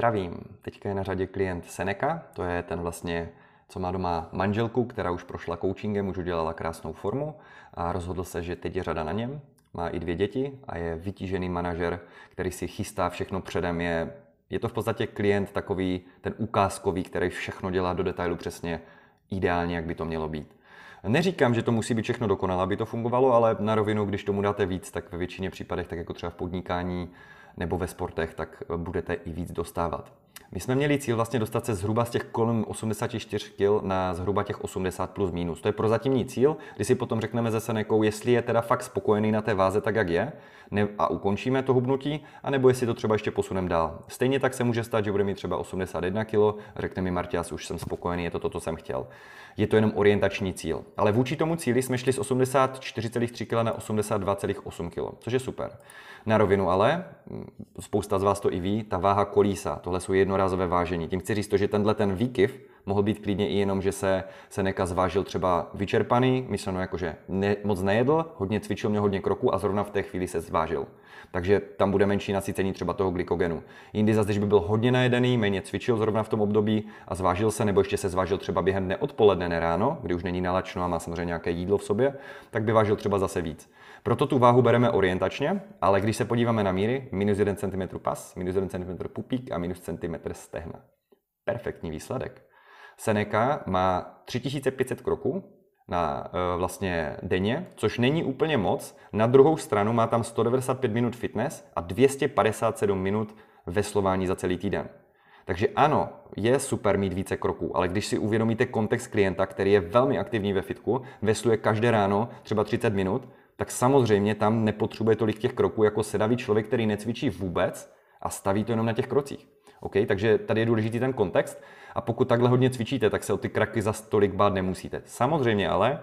Zdravím. Teďka je na řadě klient Seneca, to je ten vlastně, co má doma manželku, která už prošla coachingem, už udělala krásnou formu a rozhodl se, že teď je řada na něm. Má i dvě děti a je vytížený manažer, který si chystá všechno předem. Je, je to v podstatě klient takový, ten ukázkový, který všechno dělá do detailu přesně ideálně, jak by to mělo být. Neříkám, že to musí být všechno dokonalé, aby to fungovalo, ale na rovinu, když tomu dáte víc, tak ve většině případech, tak jako třeba v podnikání, nebo ve sportech, tak budete i víc dostávat. My jsme měli cíl vlastně dostat se zhruba z těch kolem 84 kg na zhruba těch 80 plus minus. To je prozatímní cíl, kdy si potom řekneme ze Senekou, jestli je teda fakt spokojený na té váze tak, jak je, a ukončíme to hubnutí, anebo jestli to třeba ještě posuneme dál. Stejně tak se může stát, že bude mít třeba 81 kg, řekne mi Martias, už jsem spokojený, je to to, co jsem chtěl. Je to jenom orientační cíl. Ale vůči tomu cíli jsme šli z 84,3 kg na 82,8 kg, což je super. Na rovinu ale, spousta z vás to i ví, ta váha kolísa, tohle jsou jednorázové vážení. Tím chci říct to, že tenhle ten výkyv mohl být klidně i jenom, že se Seneca zvážil třeba vyčerpaný, myšleno jako, že ne, moc nejedl, hodně cvičil, měl hodně kroků a zrovna v té chvíli se zvážil. Takže tam bude menší nasycení třeba toho glykogenu. Jindy zase, když by byl hodně najedený, méně cvičil zrovna v tom období a zvážil se, nebo ještě se zvážil třeba během dne odpoledne, ne ráno, kdy už není nalačno a má samozřejmě nějaké jídlo v sobě, tak by vážil třeba zase víc. Proto tu váhu bereme orientačně, ale když se podíváme na míry, minus 1 cm pas, minus 1 cm pupík a minus cm stehna. Perfektní výsledek. Seneca má 3500 kroků na e, vlastně denně, což není úplně moc. Na druhou stranu má tam 195 minut fitness a 257 minut veslování za celý týden. Takže ano, je super mít více kroků, ale když si uvědomíte kontext klienta, který je velmi aktivní ve fitku, vesluje každé ráno třeba 30 minut, tak samozřejmě tam nepotřebuje tolik těch kroků jako sedavý člověk, který necvičí vůbec a staví to jenom na těch krocích. Okay? Takže tady je důležitý ten kontext a pokud takhle hodně cvičíte, tak se o ty kraky za tolik bát nemusíte. Samozřejmě ale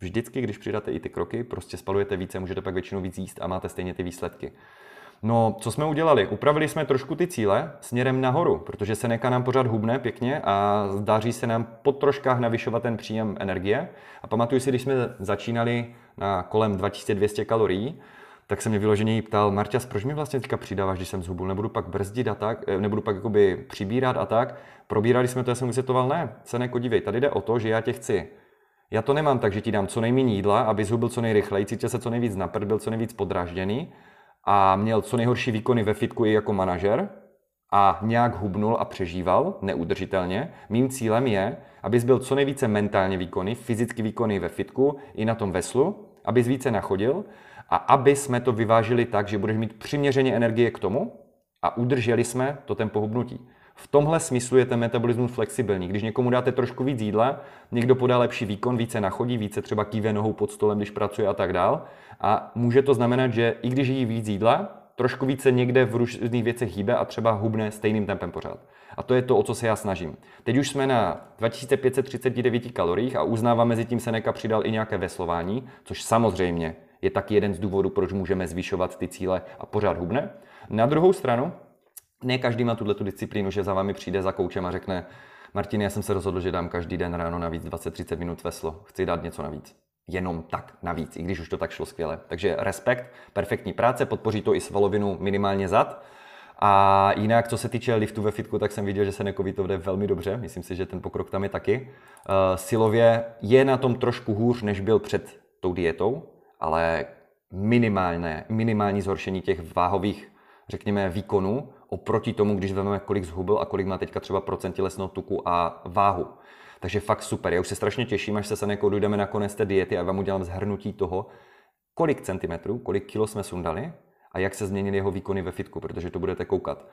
vždycky, když přidáte i ty kroky, prostě spalujete více, můžete pak většinou víc jíst a máte stejně ty výsledky. No, co jsme udělali? Upravili jsme trošku ty cíle směrem nahoru, protože se neka nám pořád hubne pěkně a zdaří se nám po troškách navyšovat ten příjem energie. A pamatuju si, když jsme začínali na kolem 2200 kalorií, tak se mě vyloženě ptal, Marťas, proč mi vlastně teďka přidáváš, když jsem zhubl, nebudu pak brzdit a tak, eh, nebudu pak jakoby přibírat a tak. Probírali jsme to, já jsem vysvětloval, ne, se neko dívej, tady jde o to, že já tě chci. Já to nemám tak, že ti dám co nejméně jídla, aby zhubil co nejrychleji, cítil se co nejvíc napřed, byl co nejvíc podrážděný a měl co nejhorší výkony ve fitku i jako manažer a nějak hubnul a přežíval neudržitelně. Mým cílem je, abys byl co nejvíce mentálně výkonný, fyzicky výkonný ve fitku i na tom veslu, abys více nachodil a aby jsme to vyvážili tak, že budeš mít přiměřeně energie k tomu a udrželi jsme to tempo hubnutí. V tomhle smyslu je ten metabolismus flexibilní. Když někomu dáte trošku víc jídla, někdo podá lepší výkon, více nachodí, více třeba kýve nohou pod stolem, když pracuje a tak dál. A může to znamenat, že i když jí víc jídla, trošku více někde v různých věcech hýbe a třeba hubne stejným tempem pořád. A to je to, o co se já snažím. Teď už jsme na 2539 kaloriích a uznávám, mezi tím Seneca přidal i nějaké veslování, což samozřejmě je taky jeden z důvodů, proč můžeme zvyšovat ty cíle a pořád hubne. Na druhou stranu, ne každý má tuhle disciplínu, že za vámi přijde za koučem a řekne Martin, já jsem se rozhodl, že dám každý den ráno navíc 20-30 minut veslo. Chci dát něco navíc. Jenom tak navíc, i když už to tak šlo skvěle. Takže respekt, perfektní práce, podpoří to i svalovinu minimálně zad. A jinak, co se týče liftu ve fitku, tak jsem viděl, že se Nekovi to jde velmi dobře. Myslím si, že ten pokrok tam je taky. Uh, silově je na tom trošku hůř, než byl před tou dietou, ale minimálně, minimální zhoršení těch váhových, řekněme, výkonů oproti tomu, když vezmeme, kolik zhubil a kolik má teďka třeba procent tělesného tuku a váhu. Takže fakt super. Já už se strašně těším, až se se jako dojdeme na konec té diety a vám udělám zhrnutí toho, kolik centimetrů, kolik kilo jsme sundali a jak se změnily jeho výkony ve fitku, protože to budete koukat.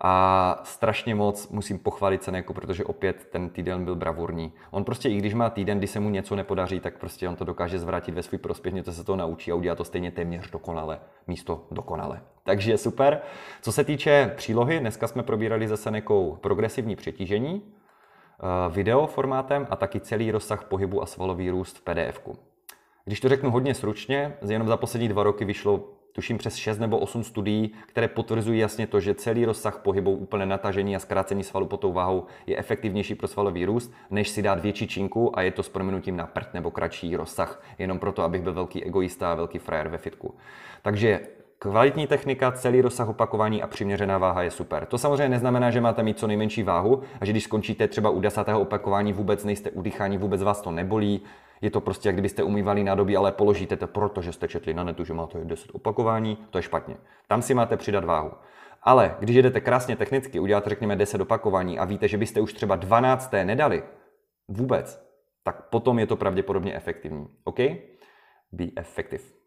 A strašně moc musím pochválit Seneku, protože opět ten týden byl bravurní. On prostě, i když má týden, kdy se mu něco nepodaří, tak prostě on to dokáže zvrátit ve svůj prospěch, něco se to naučí a udělá to stejně téměř dokonale, místo dokonale. Takže super. Co se týče přílohy, dneska jsme probírali se Senekou progresivní přetížení, eh, video formátem a taky celý rozsah pohybu a svalový růst v pdf -ku. Když to řeknu hodně stručně, jenom za poslední dva roky vyšlo tuším přes 6 nebo 8 studií, které potvrzují jasně to, že celý rozsah pohybu, úplné natažení a zkrácení svalu pod tou váhou je efektivnější pro svalový růst, než si dát větší činku a je to s proměnutím na prd nebo kratší rozsah, jenom proto, abych byl velký egoista a velký frajer ve fitku. Takže kvalitní technika, celý rozsah opakování a přiměřená váha je super. To samozřejmě neznamená, že máte mít co nejmenší váhu a že když skončíte třeba u desátého opakování, vůbec nejste udýchání, vůbec vás to nebolí. Je to prostě, jak kdybyste umývali nádobí, ale položíte to proto, že jste četli na netu, že máte 10 opakování, to je špatně. Tam si máte přidat váhu. Ale když jedete krásně technicky, uděláte řekněme 10 opakování a víte, že byste už třeba 12. nedali vůbec, tak potom je to pravděpodobně efektivní. OK? Be effective.